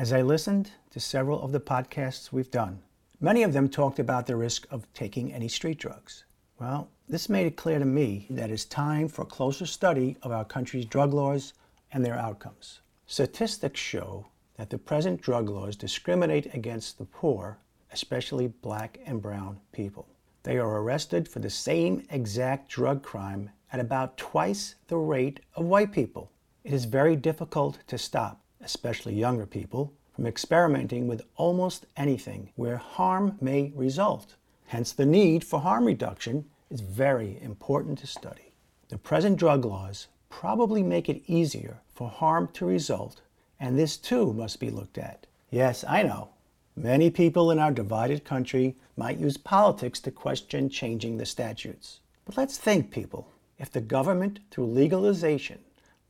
As I listened to several of the podcasts we've done, many of them talked about the risk of taking any street drugs. Well, this made it clear to me that it's time for a closer study of our country's drug laws and their outcomes. Statistics show that the present drug laws discriminate against the poor, especially black and brown people. They are arrested for the same exact drug crime at about twice the rate of white people. It is very difficult to stop, especially younger people, from experimenting with almost anything where harm may result. Hence, the need for harm reduction is very important to study. The present drug laws probably make it easier for harm to result, and this too must be looked at. Yes, I know. Many people in our divided country might use politics to question changing the statutes. But let's think, people. If the government, through legalization,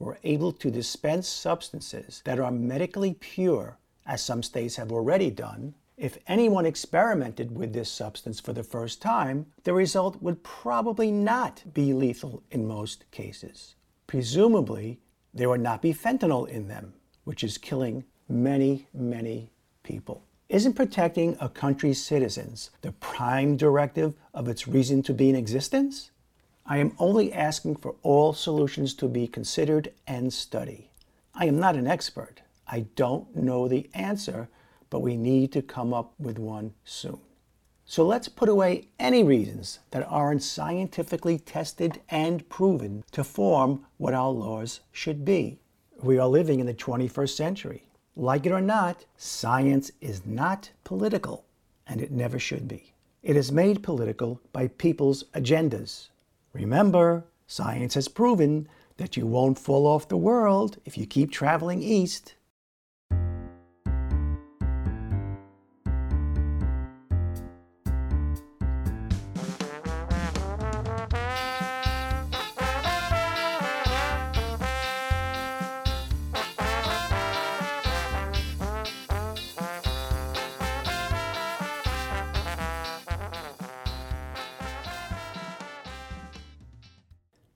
were able to dispense substances that are medically pure, as some states have already done, if anyone experimented with this substance for the first time, the result would probably not be lethal in most cases. Presumably, there would not be fentanyl in them, which is killing many, many people. Isn't protecting a country's citizens the prime directive of its reason to be in existence? I am only asking for all solutions to be considered and studied. I am not an expert. I don't know the answer but we need to come up with one soon. So let's put away any reasons that aren't scientifically tested and proven to form what our laws should be. We are living in the 21st century. Like it or not, science is not political, and it never should be. It is made political by people's agendas. Remember, science has proven that you won't fall off the world if you keep traveling east.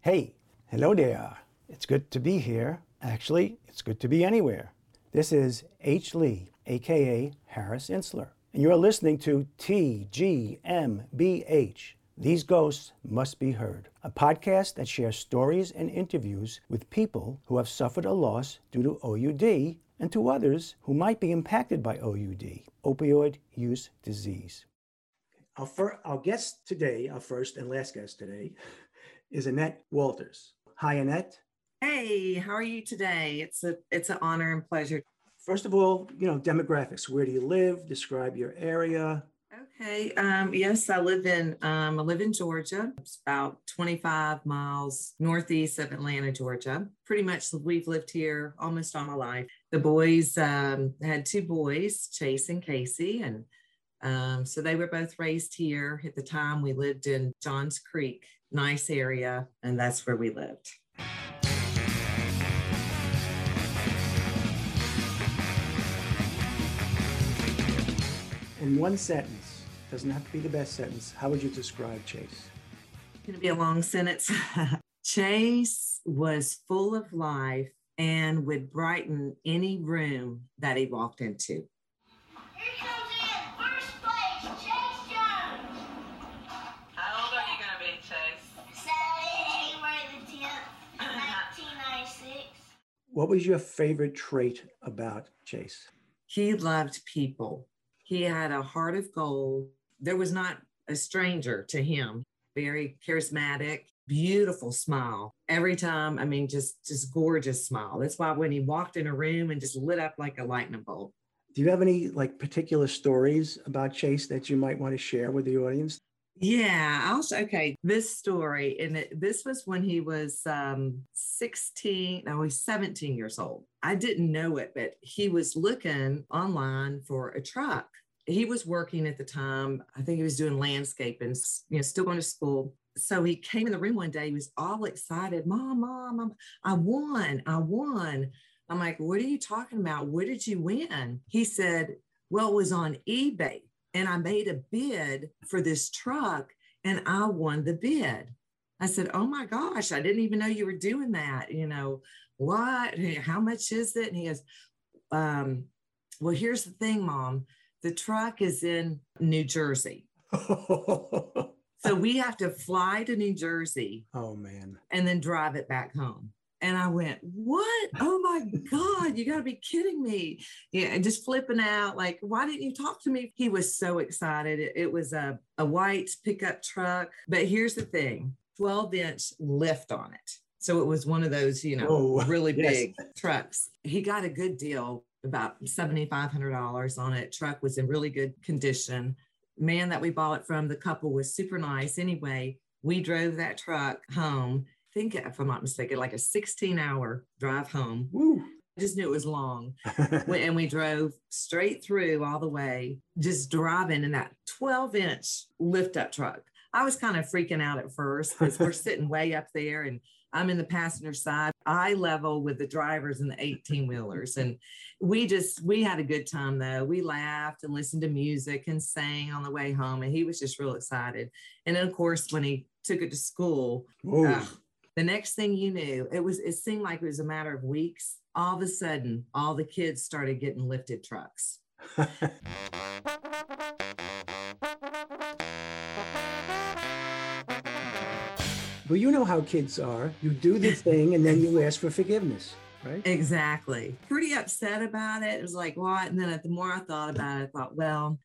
Hey, hello there. It's good to be here. Actually, it's good to be anywhere. This is H. Lee, aka Harris Insler, and you're listening to TGMBH. These Ghosts Must Be Heard, a podcast that shares stories and interviews with people who have suffered a loss due to OUD and to others who might be impacted by OUD, opioid use disease. Our, fir- our guest today, our first and last guest today, is Annette Walters. Hi, Annette. Hey, how are you today? It's a it's an honor and pleasure. First of all, you know, demographics. Where do you live? Describe your area. Okay. Um, yes, I live in um, I live in Georgia. It's about 25 miles northeast of Atlanta, Georgia. Pretty much we've lived here almost all my life. The boys um, had two boys, Chase and Casey, and um, so they were both raised here. At the time, we lived in Johns Creek, nice area, and that's where we lived. In one sentence, doesn't have to be the best sentence, how would you describe Chase? It's going to be a long sentence. Chase was full of life and would brighten any room that he walked into. What was your favorite trait about Chase? He loved people. He had a heart of gold. There was not a stranger to him. Very charismatic, beautiful smile. Every time, I mean, just just gorgeous smile. That's why when he walked in a room and just lit up like a lightning bolt. Do you have any like particular stories about Chase that you might want to share with the audience? Yeah, I'll okay. This story, and it, this was when he was um 16, no, he's 17 years old. I didn't know it, but he was looking online for a truck. He was working at the time. I think he was doing landscaping, you know, still going to school. So he came in the room one day. He was all excited. Mom, mom, mom I won. I won. I'm like, what are you talking about? What did you win? He said, well, it was on eBay and I made a bid for this truck and I won the bid. I said, Oh my gosh, I didn't even know you were doing that. You know, what? How much is it? And he goes, um, Well, here's the thing, mom. The truck is in New Jersey. so we have to fly to New Jersey. Oh man. And then drive it back home. And I went, What? Oh my God, you got to be kidding me. Yeah, and just flipping out, like, why didn't you talk to me? He was so excited. It, it was a, a white pickup truck. But here's the thing 12 inch lift on it. So it was one of those, you know, oh, really yes. big trucks. He got a good deal, about $7,500 on it. Truck was in really good condition. Man that we bought it from, the couple was super nice. Anyway, we drove that truck home think, if I'm not mistaken, like a 16 hour drive home. Woo. I just knew it was long. and we drove straight through all the way, just driving in that 12 inch lift up truck. I was kind of freaking out at first because we're sitting way up there and I'm in the passenger side, eye level with the drivers and the 18 wheelers. And we just, we had a good time though. We laughed and listened to music and sang on the way home. And he was just real excited. And then, of course, when he took it to school, uh, the next thing you knew, it was it seemed like it was a matter of weeks. All of a sudden, all the kids started getting lifted trucks. Well, you know how kids are. You do the thing and then you ask for forgiveness, right? Exactly. Pretty upset about it. It was like, what? And then the more I thought about it, I thought, well,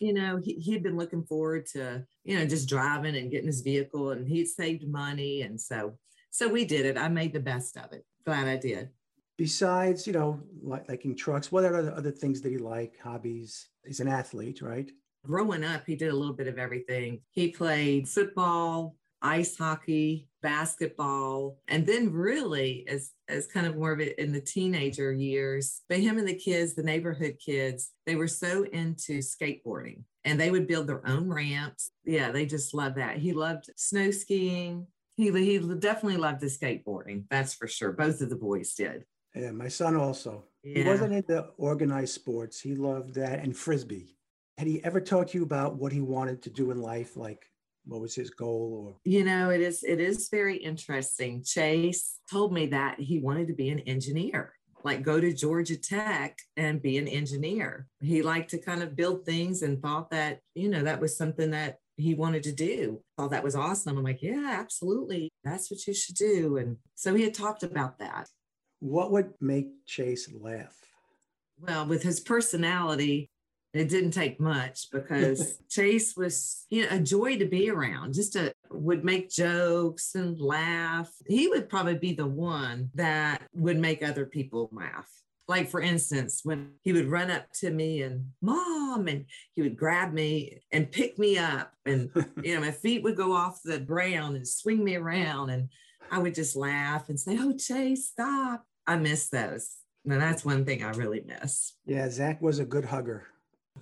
you know, he, he'd been looking forward to, you know, just driving and getting his vehicle and he'd saved money. And so so we did it. I made the best of it. Glad I did. Besides, you know, like liking trucks, what are the other things that he like? Hobbies? He's an athlete, right? Growing up, he did a little bit of everything. He played football, ice hockey, basketball, and then really as as kind of more of it in the teenager years, but him and the kids, the neighborhood kids, they were so into skateboarding and they would build their own ramps. Yeah, they just loved that. He loved snow skiing, he, he definitely loved the skateboarding. That's for sure. Both of the boys did. Yeah, my son also. Yeah. He wasn't into organized sports. He loved that and frisbee. Had he ever talked to you about what he wanted to do in life? Like what was his goal or you know it is it is very interesting chase told me that he wanted to be an engineer like go to georgia tech and be an engineer he liked to kind of build things and thought that you know that was something that he wanted to do. Thought that was awesome. I'm like, yeah, absolutely. That's what you should do. And so he had talked about that. What would make Chase laugh? Well, with his personality, it didn't take much because Chase was, you know, a joy to be around. Just a would make jokes and laugh. He would probably be the one that would make other people laugh like for instance when he would run up to me and mom and he would grab me and pick me up and you know my feet would go off the ground and swing me around and i would just laugh and say oh chase stop. I miss those. Now that's one thing i really miss. Yeah zach was a good hugger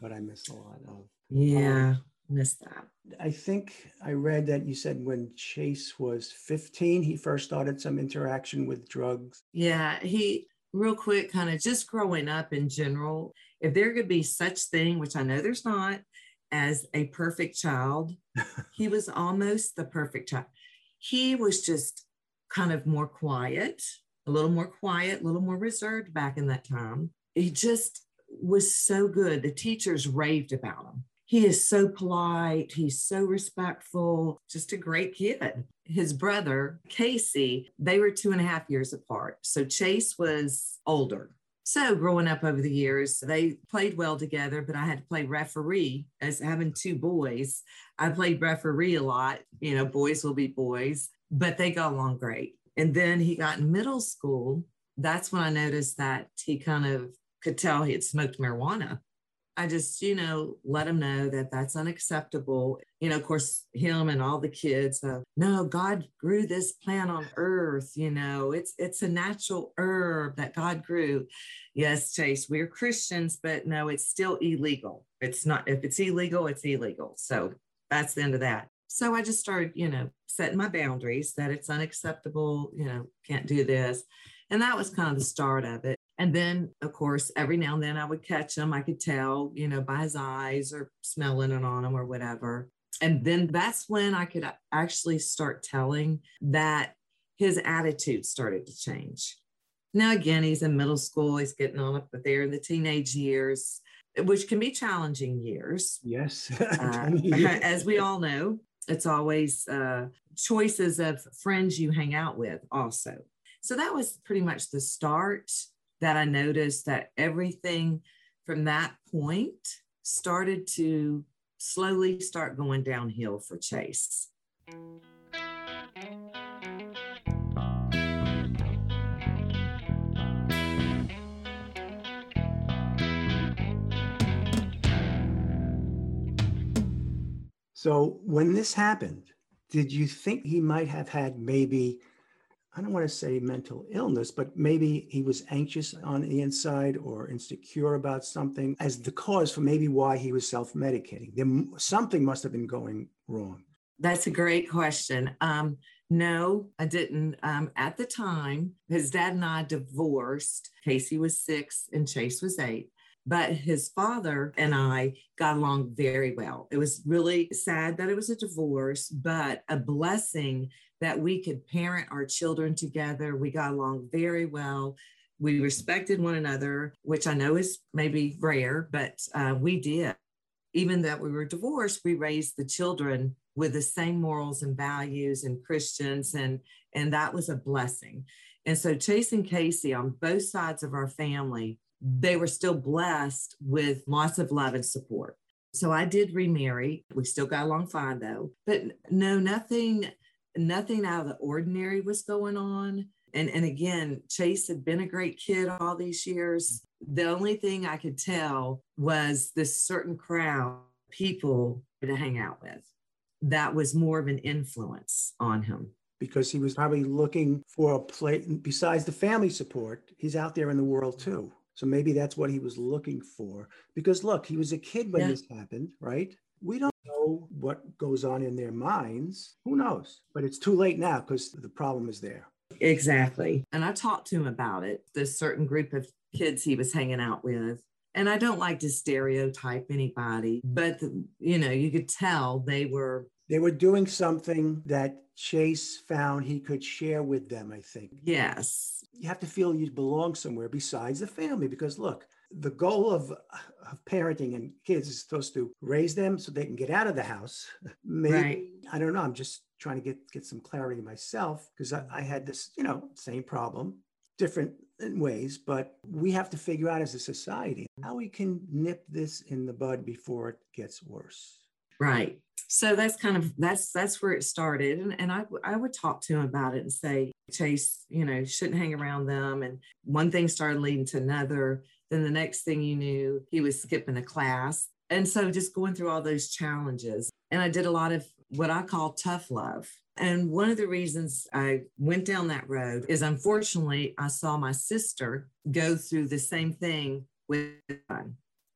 but i miss a lot of yeah um, miss that. I think i read that you said when chase was 15 he first started some interaction with drugs. Yeah he real quick, kind of just growing up in general, if there could be such thing, which I know there's not, as a perfect child, he was almost the perfect child. He was just kind of more quiet, a little more quiet, a little more reserved back in that time. He just was so good. The teachers raved about him he is so polite. He's so respectful, just a great kid. His brother, Casey, they were two and a half years apart. So Chase was older. So growing up over the years, they played well together, but I had to play referee as having two boys. I played referee a lot. You know, boys will be boys, but they got along great. And then he got in middle school. That's when I noticed that he kind of could tell he had smoked marijuana. I just, you know, let him know that that's unacceptable. You know, of course, him and all the kids, uh, no, God grew this plant on earth. You know, it's it's a natural herb that God grew. Yes, Chase, we're Christians, but no, it's still illegal. It's not. If it's illegal, it's illegal. So that's the end of that. So I just started, you know, setting my boundaries that it's unacceptable. You know, can't do this, and that was kind of the start of it. And then, of course, every now and then I would catch him. I could tell, you know, by his eyes or smelling it on him or whatever. And then that's when I could actually start telling that his attitude started to change. Now, again, he's in middle school, he's getting on up there in the teenage years, which can be challenging years. Yes. Uh, as we all know, it's always uh, choices of friends you hang out with, also. So that was pretty much the start that I noticed that everything from that point started to slowly start going downhill for Chase. So when this happened, did you think he might have had maybe, I don't want to say mental illness, but maybe he was anxious on the inside or insecure about something as the cause for maybe why he was self medicating? There, something must have been going wrong. That's a great question. Um, no, I didn't. Um, at the time, his dad and I divorced. Casey was six and Chase was eight. But his father and I got along very well. It was really sad that it was a divorce, but a blessing that we could parent our children together. We got along very well. We respected one another, which I know is maybe rare, but uh, we did. Even that we were divorced, we raised the children with the same morals and values and Christians, and and that was a blessing. And so Chase and Casey on both sides of our family they were still blessed with lots of love and support. So I did remarry. We still got along fine though. But no, nothing, nothing out of the ordinary was going on. And, and again, Chase had been a great kid all these years. The only thing I could tell was this certain crowd people to hang out with. That was more of an influence on him because he was probably looking for a place besides the family support. He's out there in the world too. So maybe that's what he was looking for. Because look, he was a kid when yeah. this happened, right? We don't know what goes on in their minds. Who knows? But it's too late now because the problem is there. Exactly. And I talked to him about it, this certain group of kids he was hanging out with. And I don't like to stereotype anybody, but you know, you could tell they were they were doing something that Chase found he could share with them, I think. Yes. You have to feel you belong somewhere besides the family because look, the goal of, of parenting and kids is supposed to raise them so they can get out of the house. Maybe, right. I don't know. I'm just trying to get, get some clarity myself because I, I had this, you know, same problem, different ways, but we have to figure out as a society how we can nip this in the bud before it gets worse. Right so that's kind of that's that's where it started and, and I, I would talk to him about it and say chase you know shouldn't hang around them and one thing started leading to another then the next thing you knew he was skipping a class. And so just going through all those challenges. And i did a lot of what i call tough love. And one of the reasons i went down that road is unfortunately i saw my sister go through the same thing with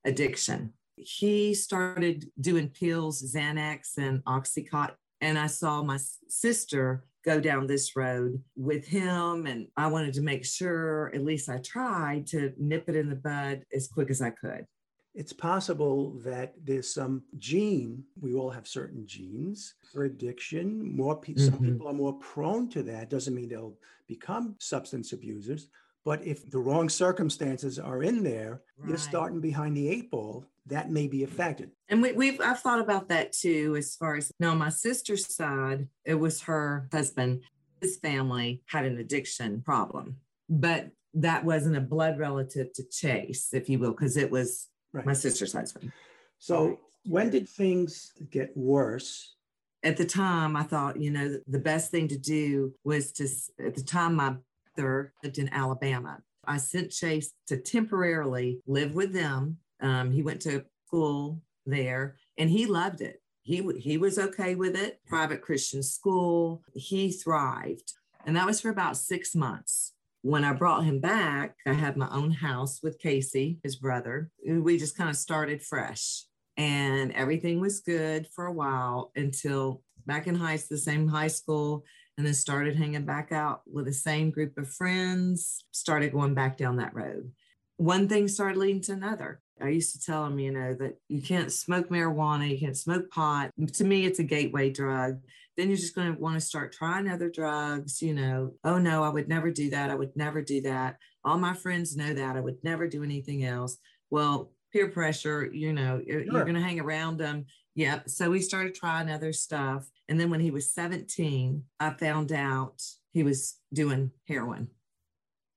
addiction. He started doing pills, Xanax and Oxycontin. And I saw my sister go down this road with him. And I wanted to make sure, at least I tried to nip it in the bud as quick as I could. It's possible that there's some gene, we all have certain genes for addiction. More pe- mm-hmm. some people are more prone to that. Doesn't mean they'll become substance abusers. But if the wrong circumstances are in there, right. you're starting behind the eight ball that may be affected. And we, we've I've thought about that too, as far as now my sister's side, it was her husband. His family had an addiction problem, but that wasn't a blood relative to Chase, if you will, because it was right. my sister's husband. So right. when did things get worse? At the time, I thought, you know, the best thing to do was to, at the time, my brother lived in Alabama. I sent Chase to temporarily live with them um, he went to school there and he loved it. He, he was okay with it, private Christian school. He thrived. And that was for about six months. When I brought him back, I had my own house with Casey, his brother. We just kind of started fresh and everything was good for a while until back in high school, the same high school and then started hanging back out with the same group of friends started going back down that road one thing started leading to another I used to tell them, you know, that you can't smoke marijuana, you can't smoke pot. To me, it's a gateway drug. Then you're just going to want to start trying other drugs, you know. Oh, no, I would never do that. I would never do that. All my friends know that. I would never do anything else. Well, peer pressure, you know, you're, sure. you're going to hang around them. Yep. So we started trying other stuff. And then when he was 17, I found out he was doing heroin,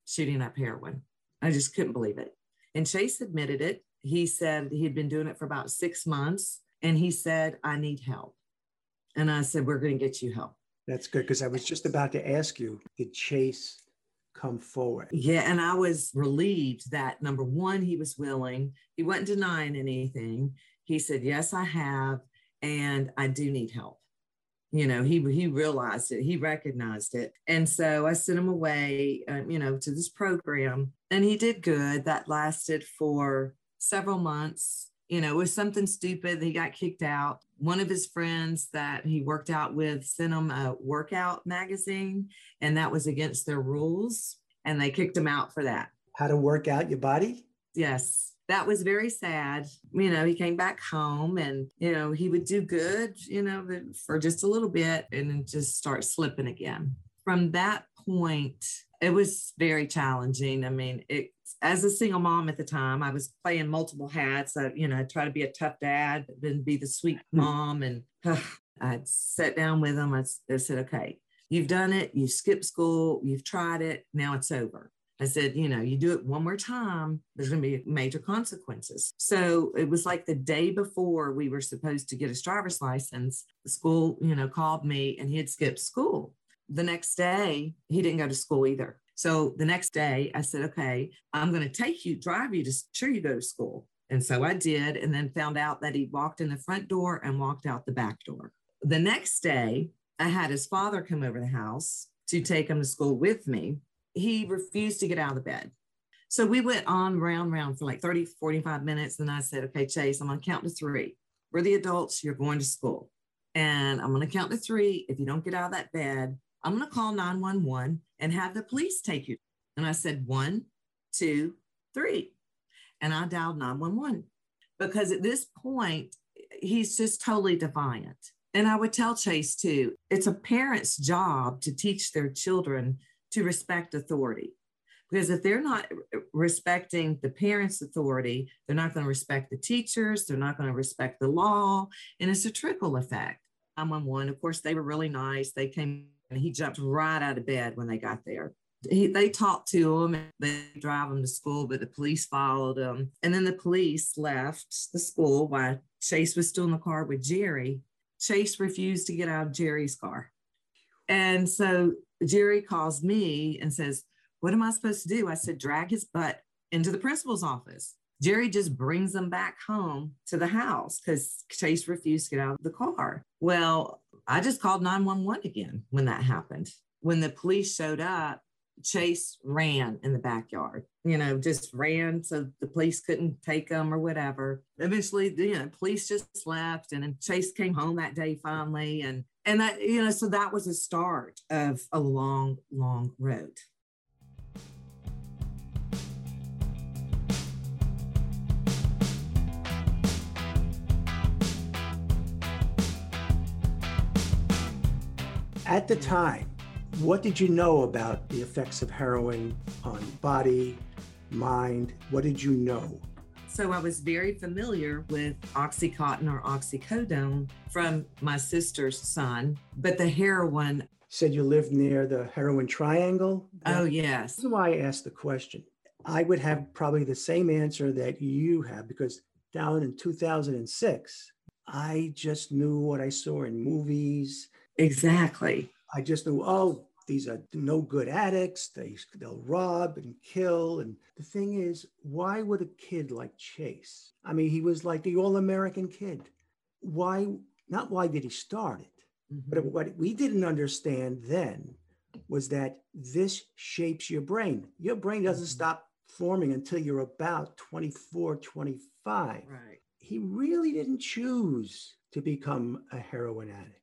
shooting up heroin. I just couldn't believe it. And Chase admitted it. He said he'd been doing it for about six months. And he said, I need help. And I said, We're going to get you help. That's good because I was just about to ask you, did Chase come forward? Yeah. And I was relieved that number one, he was willing, he wasn't denying anything. He said, Yes, I have. And I do need help. You know, he he realized it, he recognized it, and so I sent him away, uh, you know, to this program, and he did good. That lasted for several months, you know, it was something stupid. He got kicked out. One of his friends that he worked out with sent him a workout magazine, and that was against their rules. And they kicked him out for that. How to work out your body? Yes. That was very sad. You know, he came back home and, you know, he would do good, you know, for just a little bit and then just start slipping again. From that point, it was very challenging. I mean, it as a single mom at the time, I was playing multiple hats. I, you know, I try to be a tough dad, then be the sweet hmm. mom. And uh, I'd sat down with him. I, I said, okay, you've done it. You skipped school. You've tried it. Now it's over. I said, you know, you do it one more time, there's going to be major consequences. So it was like the day before we were supposed to get a driver's license. The school, you know, called me and he had skipped school. The next day, he didn't go to school either. So the next day, I said, okay, I'm going to take you, drive you to sure you go to school. And so I did, and then found out that he walked in the front door and walked out the back door. The next day, I had his father come over the house to take him to school with me. He refused to get out of the bed. So we went on round, round for like 30, 45 minutes. And I said, okay, Chase, I'm going to count to three. We're the adults, you're going to school. And I'm going to count to three. If you don't get out of that bed, I'm going to call 911 and have the police take you. And I said, one, two, three. And I dialed 911 because at this point, he's just totally defiant. And I would tell Chase too, it's a parent's job to teach their children to respect authority. Because if they're not respecting the parents' authority, they're not going to respect the teachers, they're not going to respect the law, and it's a trickle effect. 911, of course, they were really nice. They came and he jumped right out of bed when they got there. He, they talked to him they drive him to school, but the police followed him. And then the police left the school while Chase was still in the car with Jerry. Chase refused to get out of Jerry's car. And so Jerry calls me and says, What am I supposed to do? I said, Drag his butt into the principal's office. Jerry just brings them back home to the house because Chase refused to get out of the car. Well, I just called 911 again when that happened. When the police showed up, Chase ran in the backyard, you know, just ran so the police couldn't take him or whatever. Eventually, you know, police just left and then Chase came home that day finally. And, and that, you know, so that was a start of a long, long road. At the time, what did you know about the effects of heroin on body, mind? What did you know? So I was very familiar with Oxycontin or oxycodone from my sister's son, but the heroin. Said you lived near the heroin triangle? Oh, yes. That's why I asked the question. I would have probably the same answer that you have because down in 2006, I just knew what I saw in movies Exactly. I just knew, oh, these are no good addicts. They, they'll rob and kill. And the thing is, why would a kid like Chase? I mean, he was like the all American kid. Why, not why did he start it, mm-hmm. but what we didn't understand then was that this shapes your brain. Your brain doesn't mm-hmm. stop forming until you're about 24, 25. Right. He really didn't choose to become a heroin addict.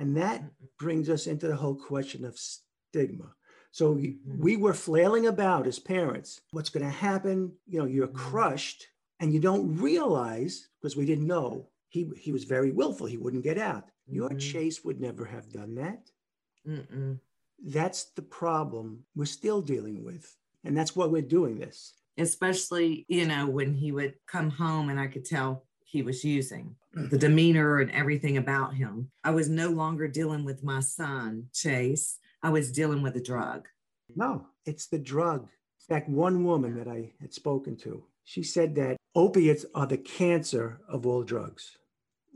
And that brings us into the whole question of stigma. So we, mm-hmm. we were flailing about as parents. What's going to happen? You know, you're mm-hmm. crushed and you don't realize because we didn't know. He, he was very willful. He wouldn't get out. Your mm-hmm. Chase would never have done that. Mm-mm. That's the problem we're still dealing with. And that's why we're doing this. Especially, you know, when he would come home and I could tell he was using mm. the demeanor and everything about him. I was no longer dealing with my son, Chase. I was dealing with a drug. No, it's the drug. In fact, one woman that I had spoken to, she said that opiates are the cancer of all drugs.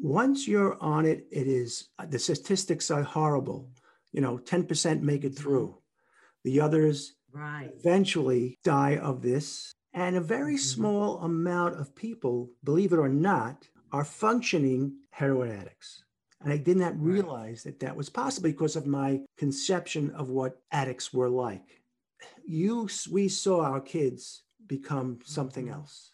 Once you're on it, it is the statistics are horrible. You know, 10% make it through. Mm-hmm. The others right. eventually die of this. And a very mm-hmm. small amount of people, believe it or not, are functioning heroin addicts. And I did not realize that that was possible because of my conception of what addicts were like. You, we saw our kids become something mm-hmm. else.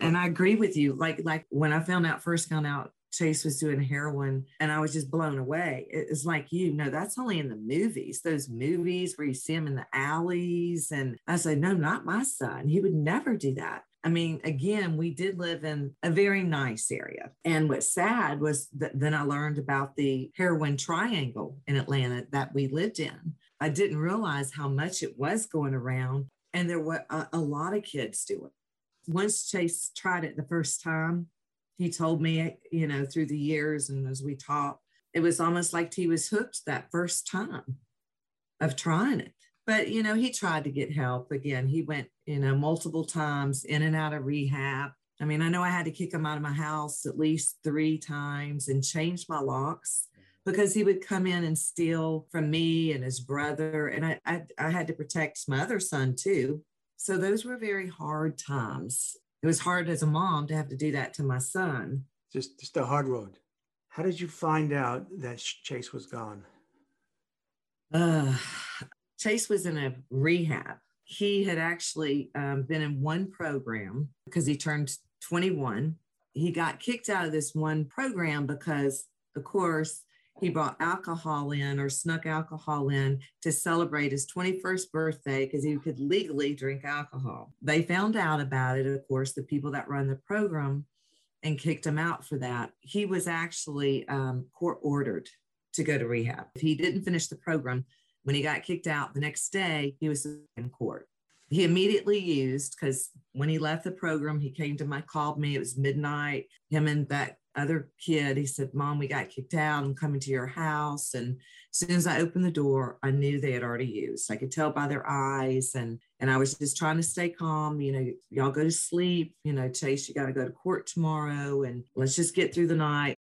And I agree with you. Like, like when I found out first found out Chase was doing heroin and I was just blown away. It's like you know, that's only in the movies, those movies where you see him in the alleys. And I said, no, not my son. He would never do that. I mean, again, we did live in a very nice area. And what's sad was that then I learned about the heroin triangle in Atlanta that we lived in. I didn't realize how much it was going around. And there were a, a lot of kids do it. Once Chase tried it the first time, he told me, you know, through the years and as we talked, it was almost like he was hooked that first time of trying it. But, you know, he tried to get help again. He went, you know, multiple times in and out of rehab. I mean, I know I had to kick him out of my house at least three times and change my locks because he would come in and steal from me and his brother. And I, I, I had to protect my other son too. So those were very hard times. It was hard as a mom to have to do that to my son. Just, just a hard road. How did you find out that Chase was gone? Uh, Chase was in a rehab. He had actually um, been in one program because he turned 21. He got kicked out of this one program because, of course, he brought alcohol in or snuck alcohol in to celebrate his 21st birthday because he could legally drink alcohol. They found out about it, of course, the people that run the program and kicked him out for that. He was actually um, court ordered to go to rehab. If he didn't finish the program, when he got kicked out the next day, he was in court. He immediately used because when he left the program, he came to my called me. It was midnight. Him and that other kid, he said, Mom, we got kicked out. I'm coming to your house. And as soon as I opened the door, I knew they had already used. I could tell by their eyes. And and I was just trying to stay calm. You know, y'all go to sleep. You know, Chase, you got to go to court tomorrow. And let's just get through the night.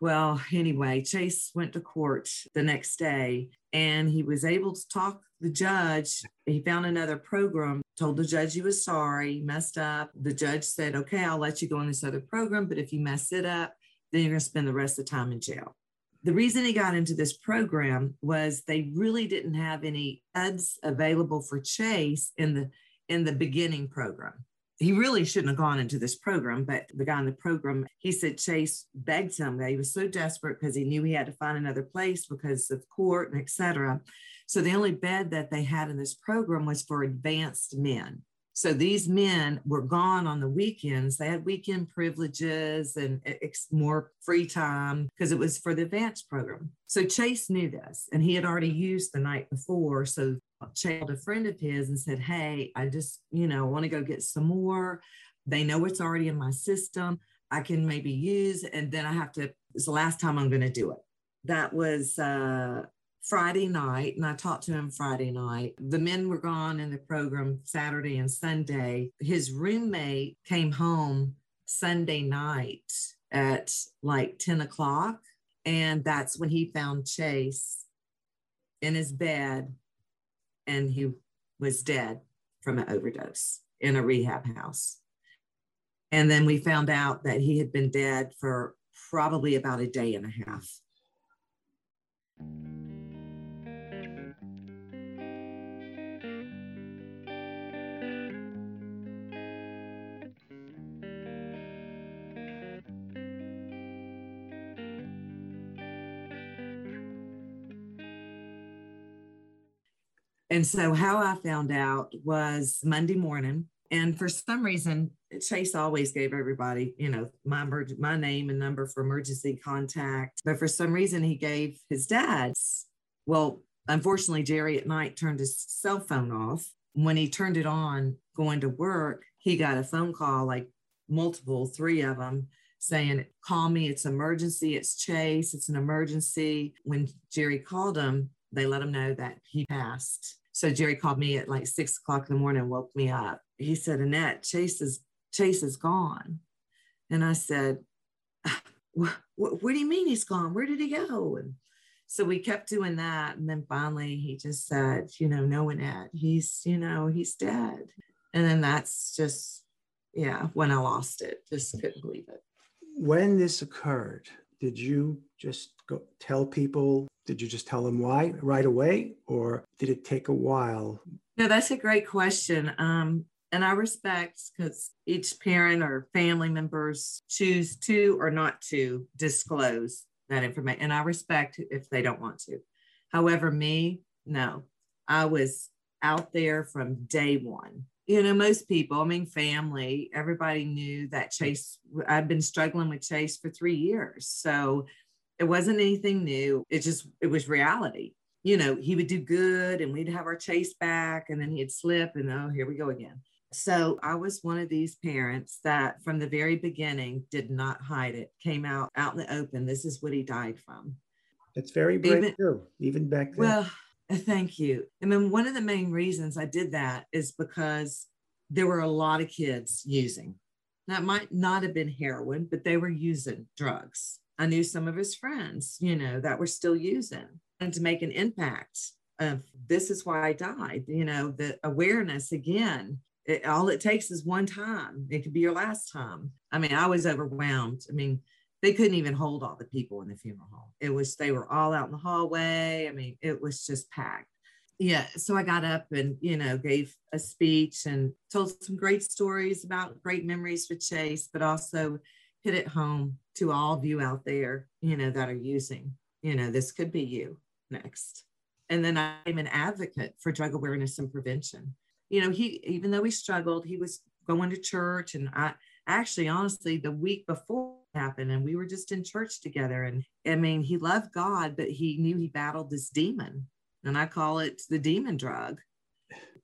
Well, anyway, Chase went to court the next day and he was able to talk the judge. He found another program, told the judge he was sorry, messed up. The judge said, okay, I'll let you go on this other program, but if you mess it up, then you're going to spend the rest of the time in jail. The reason he got into this program was they really didn't have any ads available for Chase in the in the beginning program he really shouldn't have gone into this program, but the guy in the program, he said Chase begged him that he was so desperate because he knew he had to find another place because of court and etc. So the only bed that they had in this program was for advanced men. So these men were gone on the weekends. They had weekend privileges and ex- more free time because it was for the advanced program. So Chase knew this and he had already used the night before. So Chase a friend of his and said, Hey, I just, you know, want to go get some more. They know it's already in my system. I can maybe use, and then I have to, it's the last time I'm going to do it. That was uh, Friday night, and I talked to him Friday night. The men were gone in the program Saturday and Sunday. His roommate came home Sunday night at like 10 o'clock, and that's when he found Chase in his bed, and he was dead from an overdose in a rehab house. And then we found out that he had been dead for probably about a day and a half. And so, how I found out was Monday morning. And for some reason, Chase always gave everybody, you know, my my name and number for emergency contact. But for some reason, he gave his dad's. Well, unfortunately, Jerry at night turned his cell phone off. when he turned it on going to work, he got a phone call, like multiple, three of them, saying, Call me, it's emergency, it's Chase, it's an emergency. When Jerry called him, they let him know that he passed. So Jerry called me at like six o'clock in the morning woke me up. He said, Annette, Chase is Chase is gone. And I said, what, what, what do you mean he's gone? Where did he go? And so we kept doing that. And then finally he just said, you know, no one he's, you know, he's dead. And then that's just, yeah, when I lost it, just couldn't believe it. When this occurred, did you just go tell people? Did you just tell them why right away? Or did it take a while? No, that's a great question. Um, and I respect because each parent or family members choose to or not to disclose that information. And I respect if they don't want to. However, me, no, I was out there from day one. You know, most people, I mean, family, everybody knew that Chase, I've been struggling with Chase for three years. So it wasn't anything new. It just, it was reality. You know, he would do good and we'd have our Chase back and then he'd slip and oh, here we go again. So I was one of these parents that from the very beginning did not hide it, came out out in the open. This is what he died from. That's very brave even, too, even back then. Well, thank you. I mean, one of the main reasons I did that is because there were a lot of kids using. That might not have been heroin, but they were using drugs. I knew some of his friends, you know, that were still using and to make an impact of this is why I died, you know, the awareness again it, all it takes is one time. It could be your last time. I mean, I was overwhelmed. I mean, they couldn't even hold all the people in the funeral home. It was, they were all out in the hallway. I mean, it was just packed. Yeah. So I got up and, you know, gave a speech and told some great stories about great memories with Chase, but also hit it home to all of you out there, you know, that are using, you know, this could be you next. And then I'm an advocate for drug awareness and prevention you know, he, even though he struggled, he was going to church. And I actually, honestly, the week before it happened, and we were just in church together. And I mean, he loved God, but he knew he battled this demon. And I call it the demon drug.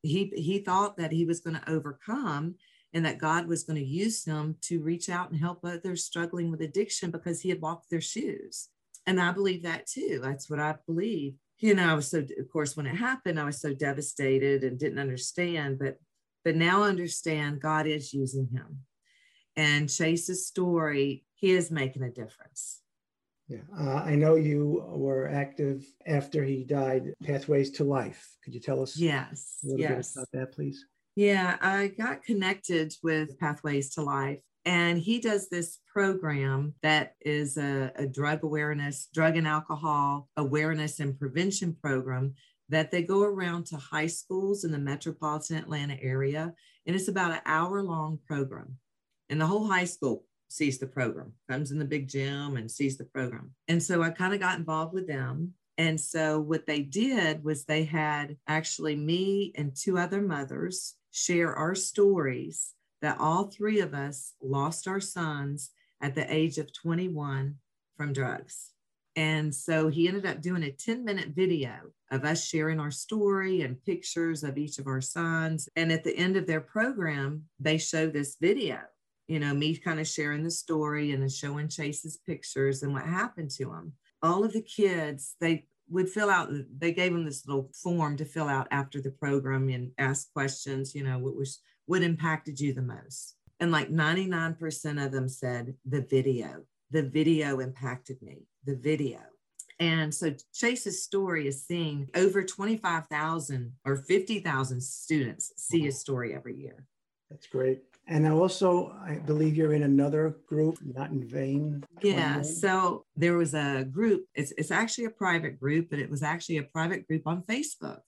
He, he thought that he was going to overcome and that God was going to use him to reach out and help others struggling with addiction because he had walked their shoes. And I believe that too. That's what I believe you know, I was so, of course, when it happened, I was so devastated and didn't understand, but, but now I understand God is using him. And Chase's story, he is making a difference. Yeah, uh, I know you were active after he died, Pathways to Life. Could you tell us yes, a little yes. bit about that, please? Yeah, I got connected with Pathways to Life and he does this program that is a, a, drug awareness, drug and alcohol awareness and prevention program that they go around to high schools in the metropolitan Atlanta area. And it's about an hour long program. And the whole high school sees the program, comes in the big gym and sees the program. And so I kind of got involved with them. And so what they did was they had actually me and two other mothers share our stories that all three of us lost our sons at the age of 21 from drugs. And so he ended up doing a 10 minute video of us sharing our story and pictures of each of our sons. And at the end of their program, they show this video, you know, me kind of sharing the story and then showing Chase's pictures and what happened to him. All of the kids, they would fill out, they gave them this little form to fill out after the program and ask questions, you know, what was what impacted you the most? And like 99% of them said the video. The video impacted me, the video. And so Chase's story is seeing over 25,000 or 50,000 students see his story every year. That's great. And I also, I believe you're in another group, Not in Vain. Yeah. So there was a group, it's, it's actually a private group, but it was actually a private group on Facebook.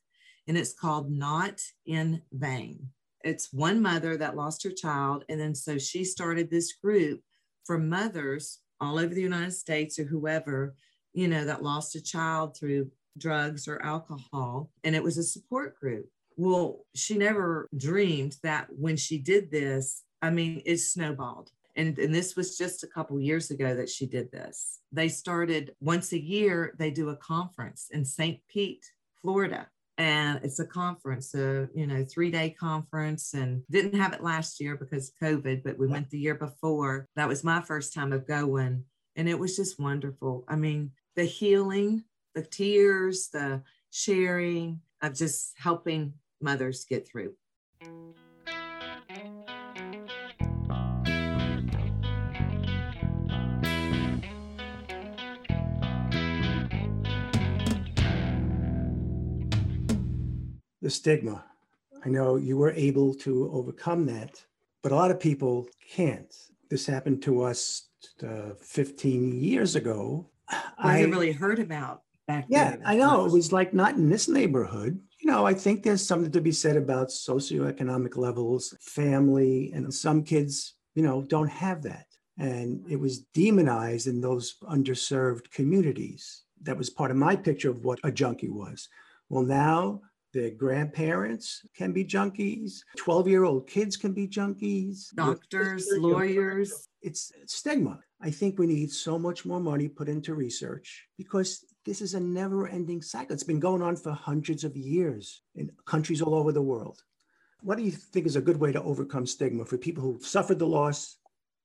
And it's called Not in Vain it's one mother that lost her child. And then so she started this group for mothers all over the United States or whoever, you know, that lost a child through drugs or alcohol. And it was a support group. Well, she never dreamed that when she did this, I mean, it snowballed. And, and this was just a couple years ago that she did this. They started once a year, they do a conference in St. Pete, Florida and it's a conference a you know three day conference and didn't have it last year because covid but we went the year before that was my first time of going and it was just wonderful i mean the healing the tears the sharing of just helping mothers get through the stigma. I know you were able to overcome that, but a lot of people can't. This happened to us uh, 15 years ago. I haven't really heard about back yeah, then. I know. It was like not in this neighborhood. You know, I think there's something to be said about socioeconomic levels, family, and some kids, you know, don't have that. And it was demonized in those underserved communities. That was part of my picture of what a junkie was. Well, now their grandparents can be junkies. 12 year old kids can be junkies. Doctors, lawyers. It's stigma. I think we need so much more money put into research because this is a never ending cycle. It's been going on for hundreds of years in countries all over the world. What do you think is a good way to overcome stigma for people who have suffered the loss?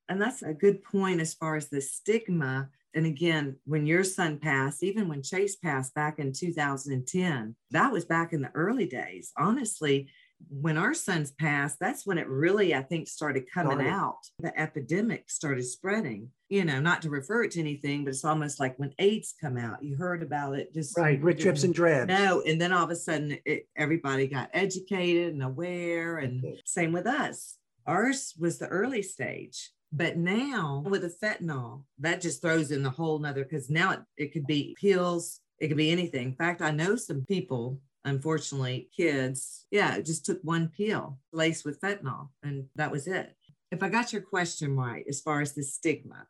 And that's a good point as far as the stigma and again, when your son passed, even when Chase passed back in 2010, that was back in the early days. Honestly, when our sons passed, that's when it really, I think, started coming out. The epidemic started spreading. You know, not to refer it to anything, but it's almost like when AIDS come out, you heard about it just right, red trips and drabs. No, and then all of a sudden, it, everybody got educated and aware, and same with us. Ours was the early stage but now with the fentanyl, that just throws in the whole nother because now it, it could be pills, it could be anything. In fact, I know some people, unfortunately, kids, yeah, just took one pill laced with fentanyl, and that was it. If I got your question right, as far as the stigma,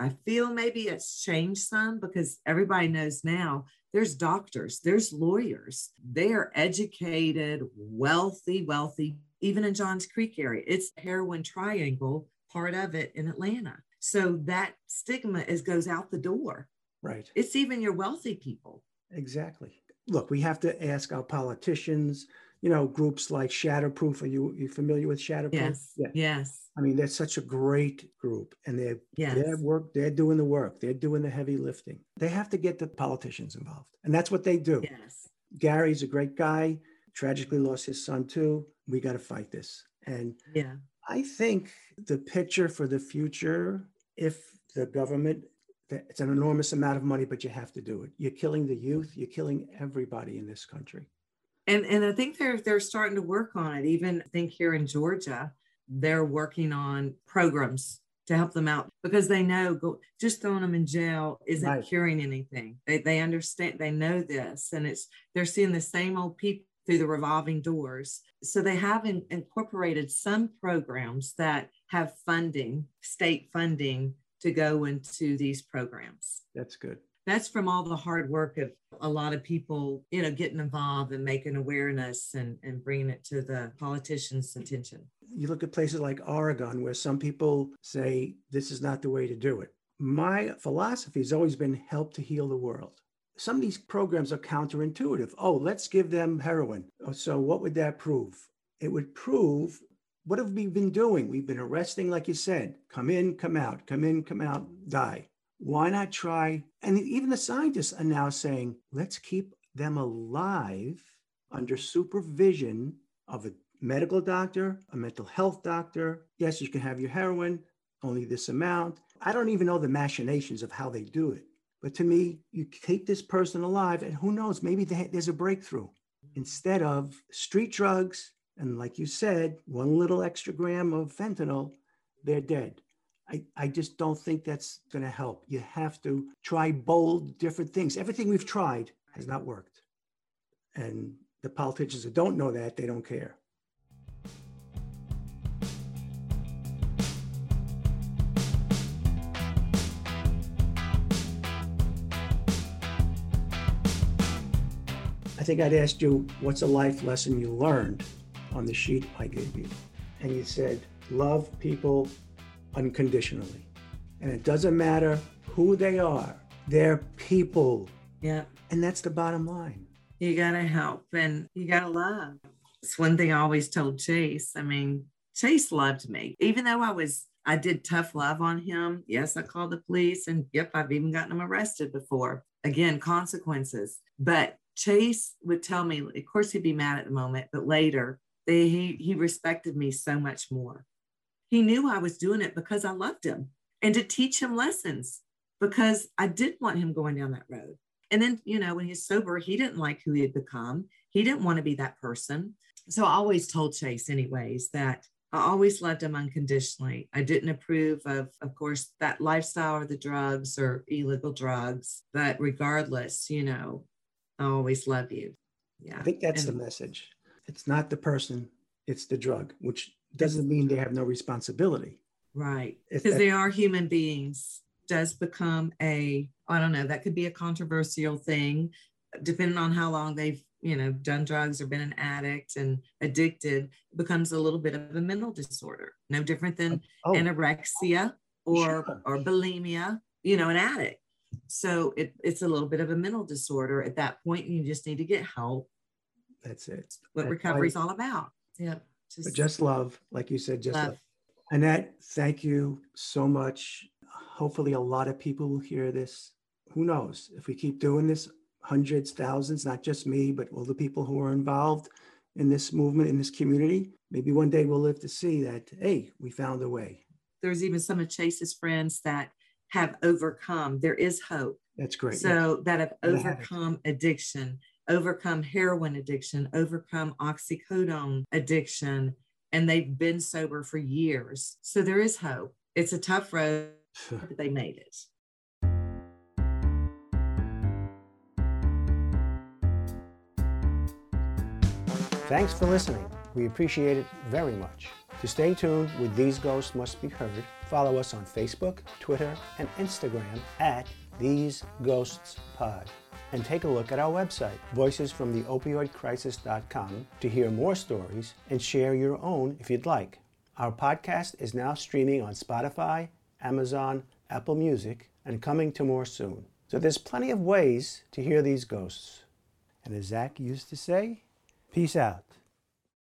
I feel maybe it's changed some because everybody knows now there's doctors, there's lawyers, they are educated, wealthy, wealthy. Even in Johns Creek area, it's the heroin triangle part of it in Atlanta. So that stigma is goes out the door. Right. It's even your wealthy people. Exactly. Look, we have to ask our politicians, you know, groups like Shatterproof. Are you you familiar with Shatterproof? Yes. Yeah. Yes. I mean, they're such a great group and they're yes. their work, they're doing the work, they're doing the heavy lifting. They have to get the politicians involved. And that's what they do. Yes. Gary's a great guy, tragically lost his son too. We got to fight this. And yeah. I think the picture for the future, if the government, it's an enormous amount of money, but you have to do it. You're killing the youth, you're killing everybody in this country. And, and I think they're they're starting to work on it. Even I think here in Georgia, they're working on programs to help them out because they know go, just throwing them in jail isn't right. curing anything. They, they understand, they know this, and it's they're seeing the same old people through the revolving doors. So they have in, incorporated some programs that have funding, state funding to go into these programs. That's good. That's from all the hard work of a lot of people, you know, getting involved and making awareness and, and bringing it to the politicians' attention. You look at places like Oregon, where some people say this is not the way to do it. My philosophy has always been help to heal the world some of these programs are counterintuitive. Oh, let's give them heroin. Oh, so, what would that prove? It would prove what have we been doing? We've been arresting, like you said, come in, come out, come in, come out, die. Why not try? And even the scientists are now saying, let's keep them alive under supervision of a medical doctor, a mental health doctor. Yes, you can have your heroin, only this amount. I don't even know the machinations of how they do it. But to me, you keep this person alive, and who knows, maybe there's a breakthrough. Instead of street drugs, and like you said, one little extra gram of fentanyl, they're dead. I, I just don't think that's going to help. You have to try bold, different things. Everything we've tried has not worked. And the politicians that don't know that, they don't care. I think I'd asked you, what's a life lesson you learned on the sheet I gave you? And you said, love people unconditionally. And it doesn't matter who they are, they're people. Yeah. And that's the bottom line. You got to help and you got to love. It's one thing I always told Chase. I mean, Chase loved me, even though I was, I did tough love on him. Yes, I called the police and yep, I've even gotten him arrested before. Again, consequences. But Chase would tell me, of course, he'd be mad at the moment, but later they, he, he respected me so much more. He knew I was doing it because I loved him and to teach him lessons because I didn't want him going down that road. And then, you know, when he's sober, he didn't like who he had become. He didn't want to be that person. So I always told Chase, anyways, that I always loved him unconditionally. I didn't approve of, of course, that lifestyle or the drugs or illegal drugs. But regardless, you know, I always love you. Yeah. I think that's and, the message. It's not the person, it's the drug, which doesn't mean they have no responsibility. Right. Because they are human beings. Does become a, I don't know, that could be a controversial thing, depending on how long they've, you know, done drugs or been an addict and addicted, becomes a little bit of a mental disorder. No different than oh. anorexia or sure. or bulimia, you know, an addict. So it, it's a little bit of a mental disorder at that point. You just need to get help. That's it. What recovery is all about. Yeah. Just, just love, like you said, just love. love. Annette, thank you so much. Hopefully, a lot of people will hear this. Who knows? If we keep doing this, hundreds, thousands, not just me, but all the people who are involved in this movement, in this community, maybe one day we'll live to see that, hey, we found a way. There's even some of Chase's friends that have overcome. There is hope. That's great. So yeah. that have overcome addiction, overcome heroin addiction, overcome oxycodone addiction, and they've been sober for years. So there is hope. It's a tough road, but they made it. Thanks for listening. We appreciate it very much. To stay tuned with These Ghosts Must Be Heard, follow us on Facebook, Twitter, and Instagram at These Ghosts Pod. And take a look at our website, voicesfromtheopioidcrisis.com, to hear more stories and share your own if you'd like. Our podcast is now streaming on Spotify, Amazon, Apple Music, and coming to more soon. So there's plenty of ways to hear these ghosts. And as Zach used to say, peace out.